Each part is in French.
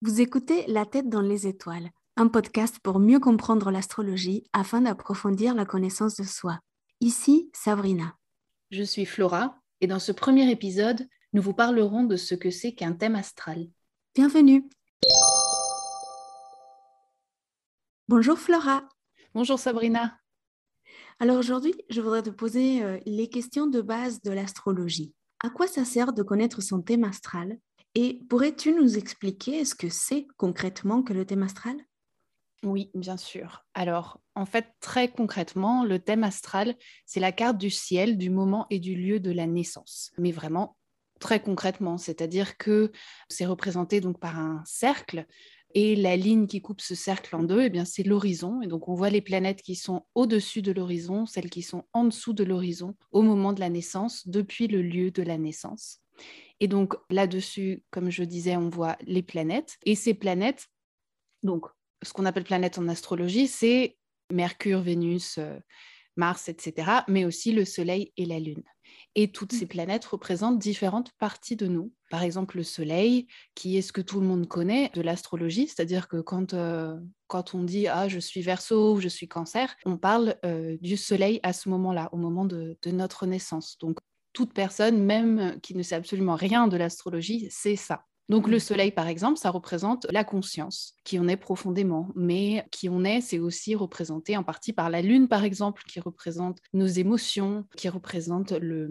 Vous écoutez La tête dans les étoiles, un podcast pour mieux comprendre l'astrologie afin d'approfondir la connaissance de soi. Ici, Sabrina. Je suis Flora et dans ce premier épisode, nous vous parlerons de ce que c'est qu'un thème astral. Bienvenue. Bonjour Flora. Bonjour Sabrina. Alors aujourd'hui, je voudrais te poser euh, les questions de base de l'astrologie. À quoi ça sert de connaître son thème astral? Et pourrais-tu nous expliquer ce que c'est concrètement que le thème astral? Oui, bien sûr. Alors, en fait, très concrètement, le thème astral, c'est la carte du ciel, du moment et du lieu de la naissance. Mais vraiment, très concrètement, c'est-à-dire que c'est représenté donc par un cercle et la ligne qui coupe ce cercle en deux, eh bien, c'est l'horizon. Et donc, on voit les planètes qui sont au-dessus de l'horizon, celles qui sont en dessous de l'horizon au moment de la naissance, depuis le lieu de la naissance. Et donc là-dessus, comme je disais, on voit les planètes. Et ces planètes, donc ce qu'on appelle planètes en astrologie, c'est Mercure, Vénus, euh, Mars, etc., mais aussi le Soleil et la Lune. Et toutes ces planètes représentent différentes parties de nous. Par exemple, le Soleil, qui est ce que tout le monde connaît de l'astrologie, c'est-à-dire que quand, euh, quand on dit Ah, je suis Verseau ou je suis Cancer, on parle euh, du Soleil à ce moment-là, au moment de, de notre naissance. Donc, toute personne, même qui ne sait absolument rien de l'astrologie, sait ça. Donc le soleil, par exemple, ça représente la conscience, qui on est profondément, mais qui on est, c'est aussi représenté en partie par la lune, par exemple, qui représente nos émotions, qui représente le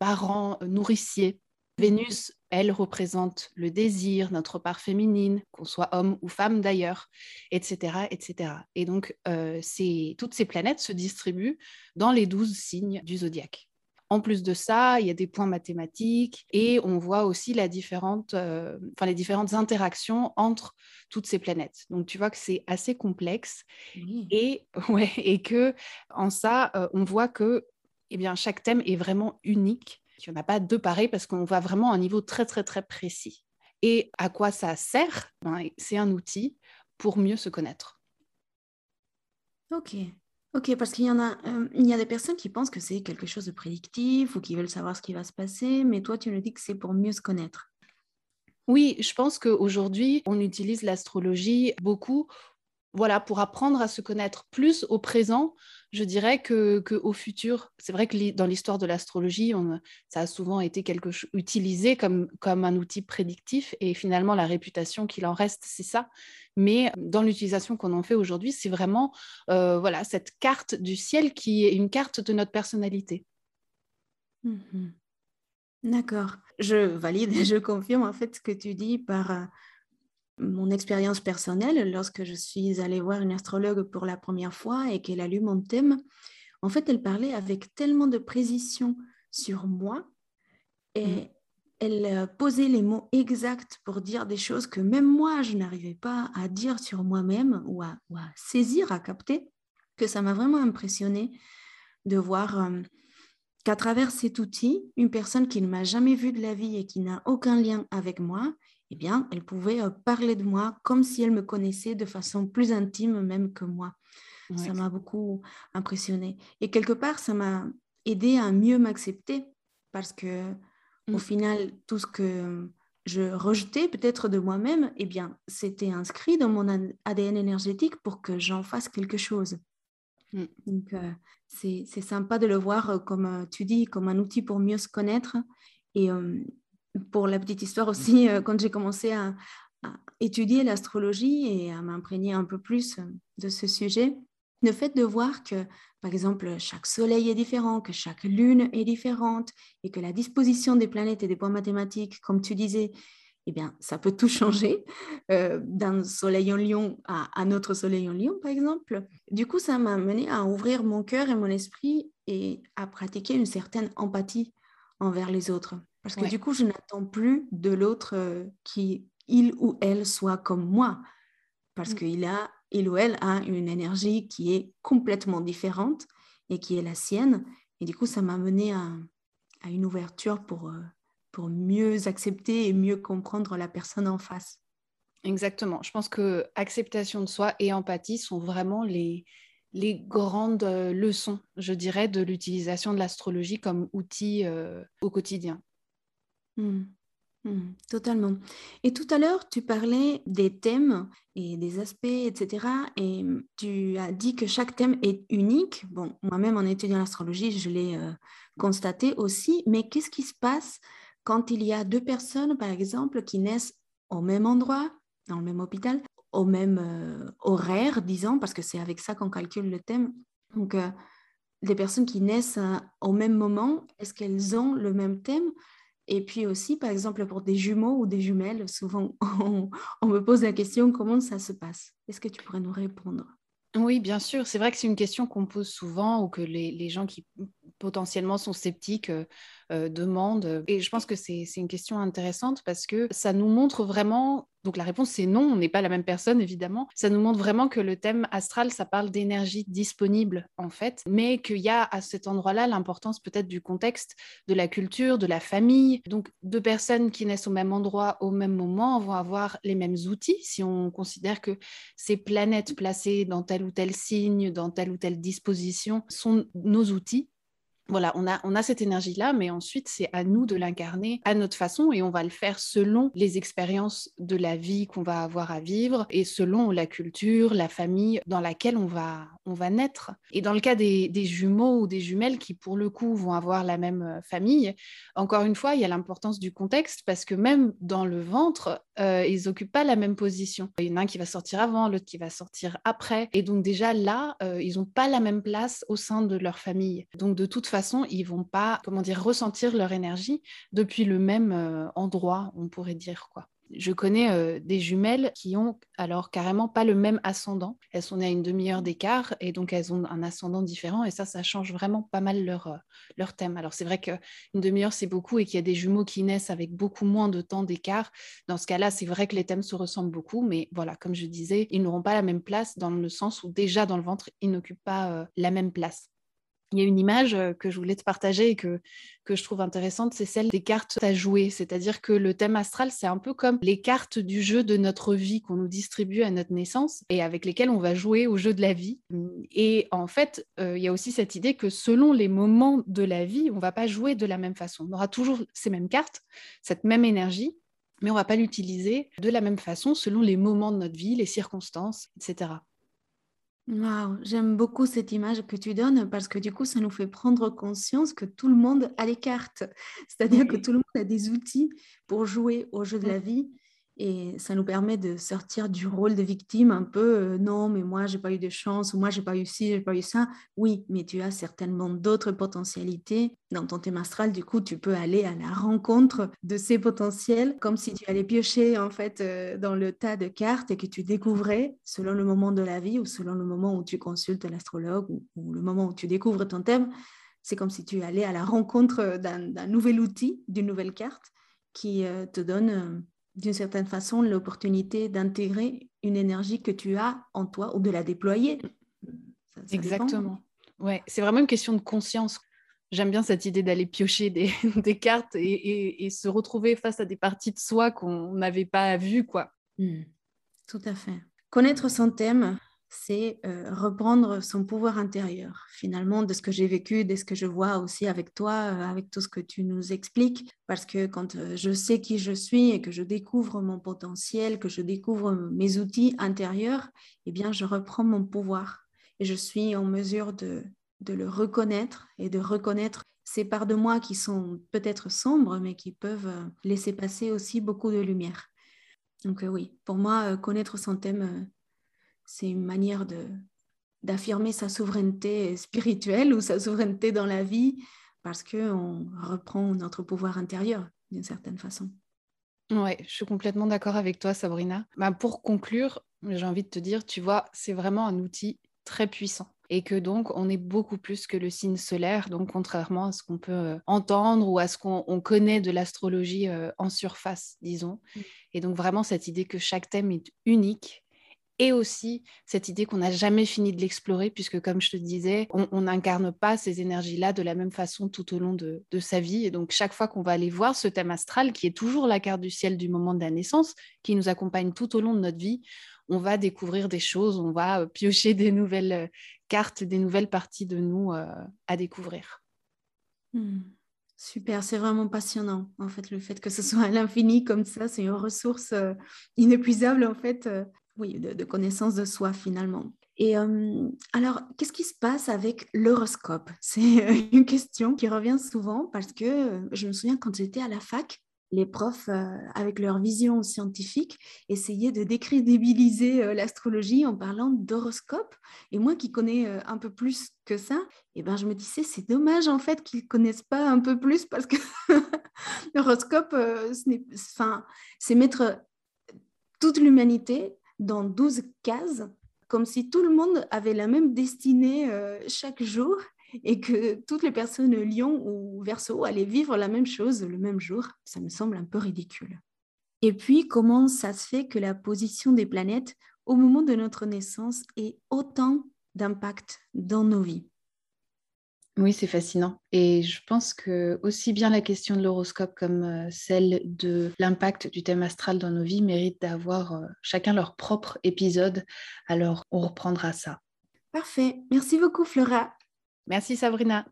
parent nourricier. Vénus, elle représente le désir, notre part féminine, qu'on soit homme ou femme d'ailleurs, etc., etc. Et donc, euh, toutes ces planètes se distribuent dans les douze signes du zodiaque. En plus de ça, il y a des points mathématiques et on voit aussi la différente, euh, les différentes interactions entre toutes ces planètes. Donc tu vois que c'est assez complexe et, ouais, et que en ça, euh, on voit que eh bien, chaque thème est vraiment unique. Il n'y en a pas deux pareils parce qu'on voit vraiment un niveau très très très précis. Et à quoi ça sert? Ben, C'est un outil pour mieux se connaître. Ok, Ok, parce qu'il y en a, euh, il y a des personnes qui pensent que c'est quelque chose de prédictif ou qui veulent savoir ce qui va se passer, mais toi, tu nous dis que c'est pour mieux se connaître. Oui, je pense qu'aujourd'hui, on utilise l'astrologie beaucoup voilà, pour apprendre à se connaître plus au présent, je dirais que, au futur. C'est vrai que dans l'histoire de l'astrologie, ça a souvent été quelque chose utilisé comme, comme un outil prédictif et finalement la réputation qu'il en reste, c'est ça. Mais dans l'utilisation qu'on en fait aujourd'hui, c'est vraiment euh, voilà cette carte du ciel qui est une carte de notre personnalité. Mmh D'accord. Je valide et je confirme en fait ce que tu dis par euh, mon expérience personnelle, lorsque je suis allée voir une astrologue pour la première fois et qu'elle a lu mon thème, en fait, elle parlait avec tellement de précision sur moi et mm. elle euh, posait les mots exacts pour dire des choses que même moi, je n'arrivais pas à dire sur moi-même ou, à, saisir, à capter, que ça m'a vraiment impressionné de voir euh, qu'à travers cet outil, une personne qui ne m'a jamais vue de la vie et qui n'a aucun lien avec moi, eh bien, elle pouvait euh, parler de moi comme si elle me connaissait de façon plus intime même que moi. Ça m'a beaucoup impressionné. Et quelque part, ça m'a aidé à mieux m'accepter parce que au mm. final, tout ce que je rejetais peut-être de moi-même, eh bien, c'était inscrit dans mon ADN énergétique pour que j'en fasse quelque chose. Mm. Donc, euh, c'est sympa de le voir, euh, comme tu dis, comme un outil pour mieux se connaître. Et, pour la petite histoire aussi, euh, quand j'ai commencé à, étudier l'astrologie et à m'imprégner un peu plus euh, de ce sujet, le fait de voir que, par exemple, chaque soleil est différent, que chaque lune est différente et que la disposition des planètes et des points mathématiques, comme tu disais, eh bien, ça peut tout changer euh, d'un soleil en lion à un autre soleil en lion, par exemple. Du coup, ça m'a mené à ouvrir mon cœur et mon esprit et à pratiquer une certaine empathie envers les autres. Parce que du coup, je n'attends plus de l'autre euh, qui, il ou elle, soit comme moi. Parce mmh. qu'il a, il ou elle a une énergie qui est complètement différente et qui est la sienne. Et du coup, ça m'a mené à, une ouverture pour, euh, pour mieux accepter et mieux comprendre la personne en face. Exactement. Je pense que acceptation de soi et empathie sont vraiment les, les grandes euh, leçons, je dirais, de l'utilisation de l'astrologie comme outil au quotidien. Hmm. Mmh, totalement. Et tout à l'heure, tu parlais des thèmes et des aspects, etc. Et tu as dit que chaque thème est unique. Bon, moi-même, en étudiant l'astrologie, je l'ai euh, constaté aussi. Mais qu'est-ce qui se passe quand il y a deux personnes, par exemple, qui naissent au même endroit, dans le même hôpital, au même euh, horaire, disons, parce que c'est avec ça qu'on calcule le thème. Donc, euh, les personnes qui naissent au même moment, est-ce qu'elles ont le même thème et puis aussi, par exemple, pour des jumeaux ou des jumelles, souvent on, me pose la question comment ça se passe? Est-ce que tu pourrais nous répondre? Oui, bien sûr. C'est vrai que c'est une question qu'on pose souvent ou que les, gens qui potentiellement sont sceptiques euh, demandent. Et je pense que c'est une question intéressante parce que ça nous montre vraiment donc la réponse c'est non, on n'est pas la même personne évidemment. Ça nous montre vraiment que le thème astral, ça parle d'énergie disponible en fait, mais qu'il y a à cet endroit-là l'importance peut-être du contexte, de la culture, de la famille. Donc deux personnes qui naissent au même endroit au même moment vont avoir les mêmes outils si on considère que ces planètes placées dans tel ou tel signe, dans telle ou telle disposition sont nos outils voilà, on a, on a cette énergie-là, mais ensuite, c'est à nous de l'incarner à notre façon et on va le faire selon les expériences de la vie qu'on va avoir à vivre et selon la culture, la famille dans laquelle on va, on va naître. Et dans le cas des, jumeaux ou des jumelles qui, pour le coup, vont avoir la même euh, famille, encore une fois, il y a l'importance du contexte parce que même dans le ventre, euh, ils n'occupent pas la même position. Il y en a un qui va sortir avant, l'autre qui va sortir après. Et donc déjà là, euh, ils n'ont pas la même place au sein de leur famille. Donc de toute façon, ils vont pas, comment dire, ressentir leur énergie depuis le même endroit, on pourrait dire quoi je connais euh, des jumelles qui ont alors carrément pas le même ascendant. Elles sont nées à une demi-heure d'écart et donc elles ont un ascendant différent et ça, ça change vraiment pas mal leur, euh, thème. Alors c'est vrai qu'une demi-heure, c'est beaucoup et qu'il y a des jumeaux qui naissent avec beaucoup moins de temps d'écart. Dans ce cas-là, c'est vrai que les thèmes se ressemblent beaucoup, mais voilà, comme je disais, ils n'auront pas la même place dans le sens où déjà dans le ventre, ils n'occupent pas euh, la même place il y a une image euh, que je voulais te partager et que, je trouve intéressante, c'est celle des cartes à jouer. C'est-à-dire que le thème astral, c'est un peu comme les cartes du jeu de notre vie qu'on nous distribue à notre naissance et avec lesquelles on va jouer au jeu de la vie. Et en fait, euh, il y a aussi cette idée que selon les moments de la vie, on va pas jouer de la même façon. On aura toujours ces mêmes cartes, cette même énergie, mais on va pas l'utiliser de la même façon selon les moments de notre vie, les circonstances, etc. Wow, j'aime beaucoup cette image que tu donnes parce que du coup, ça nous fait prendre conscience que tout le monde a les cartes. C'est-à-dire que tout le monde a des outils pour jouer au jeu de la vie et ça nous permet de sortir du rôle de victime un peu euh, non, mais moi, j'ai pas eu de chance, ou moi, j'ai pas eu ci, j'ai pas eu ça. Oui, mais tu as certainement d'autres potentialités. Dans ton thème astral, du coup, tu peux aller à la rencontre de ces potentiels, comme si tu allais piocher en fait euh, dans le tas de cartes et que tu découvrais selon le moment de la vie ou selon le moment où tu consultes l'astrologue ou, ou le moment où tu découvres ton thème. C'est comme si tu allais à la rencontre d'un nouvel outil, d'une nouvelle carte qui euh, te donne d'une certaine façon l'opportunité d'intégrer une énergie que tu as en toi ou de la déployer. Exactement. Ouais, c'est vraiment une question de conscience. J'aime bien cette idée d'aller piocher des, cartes et, se retrouver face à des parties de soi qu'on n'avait pas vues, quoi. Hmm. Tout à fait. Connaître son thème, c'est euh, reprendre son pouvoir intérieur, finalement, de ce que j'ai vécu, de ce que je vois aussi avec toi, euh, avec tout ce que tu nous expliques. Parce que quand euh, je sais qui je suis et que je découvre mon potentiel, que je découvre mes outils intérieurs, eh bien, je reprends mon pouvoir et je suis en mesure de, de le reconnaître et de reconnaître ces parts de moi qui sont peut-être sombres, mais qui peuvent laisser passer aussi beaucoup de lumière. Donc oui, pour moi, connaître son thème, c'est une manière de, d'affirmer sa souveraineté spirituelle ou sa souveraineté dans la vie parce qu'on reprend notre pouvoir intérieur d'une certaine façon. Oui, je suis complètement d'accord avec toi, Sabrina. Bah, pour conclure, j'ai envie de te dire, tu vois, c'est vraiment un outil très puissant et que donc on est beaucoup plus que le signe solaire, donc contrairement à ce qu'on peut euh, entendre ou à ce qu'on connaît de l'astrologie euh, en surface, disons. Mm. Et donc vraiment cette idée que chaque thème est unique et aussi cette idée qu'on n'a jamais fini de l'explorer, puisque comme je te disais, on n'incarne pas ces énergies-là de la même façon tout au long de, sa vie. Et donc chaque fois qu'on va aller voir ce thème astral, qui est toujours la carte du ciel du moment de la naissance, qui nous accompagne tout au long de notre vie, on va découvrir des choses, on va euh, piocher des nouvelles euh, cartes, des nouvelles parties de nous euh, à découvrir. Hmm. Super, c'est vraiment passionnant. En fait, le fait que ce soit à l'infini comme ça, c'est une ressource inépuisable, en fait, oui, de, connaissance de soi finalement. Et euh, alors, qu'est-ce qui se passe avec l'horoscope? C'est une question qui revient souvent parce que je me souviens quand j'étais à la fac, les profs, euh, avec leur vision scientifique, essayaient de décrédibiliser euh, l'astrologie en parlant d'horoscope. Et moi qui connais euh, un peu plus que ça, eh ben, je me disais, c'est dommage en fait qu'ils ne connaissent pas un peu plus parce que l'horoscope, c'est mettre toute l'humanité dans 12 cases, comme si tout le monde avait la même destinée chaque jour et que toutes les personnes lion ou verso allaient vivre la même chose le même jour, ça me semble un peu ridicule. Et puis, comment ça se fait que la position des planètes au moment de notre naissance ait autant d'impact dans nos vies? Oui, c'est fascinant. Et je pense que aussi bien la question de l'horoscope comme euh, celle de l'impact du thème astral dans nos vies méritent d'avoir euh, chacun leur propre épisode. Alors, on reprendra ça. Parfait. Merci beaucoup, Flora. Merci Sabrina.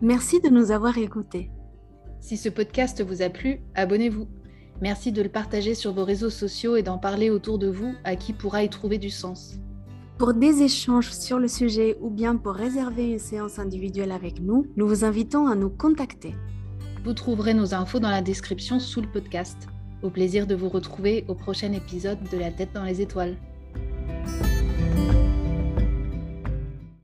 Merci de nous avoir écoutés. Si ce podcast vous a plu, abonnez-vous. Merci de le partager sur vos réseaux sociaux et d'en parler autour de vous à qui pourra y trouver du sens. Pour des échanges sur le sujet ou bien pour réserver une séance individuelle avec nous, nous vous invitons à nous contacter. Vous trouverez nos infos dans la description sous le podcast. Au plaisir de vous retrouver au prochain épisode de La tête dans les étoiles.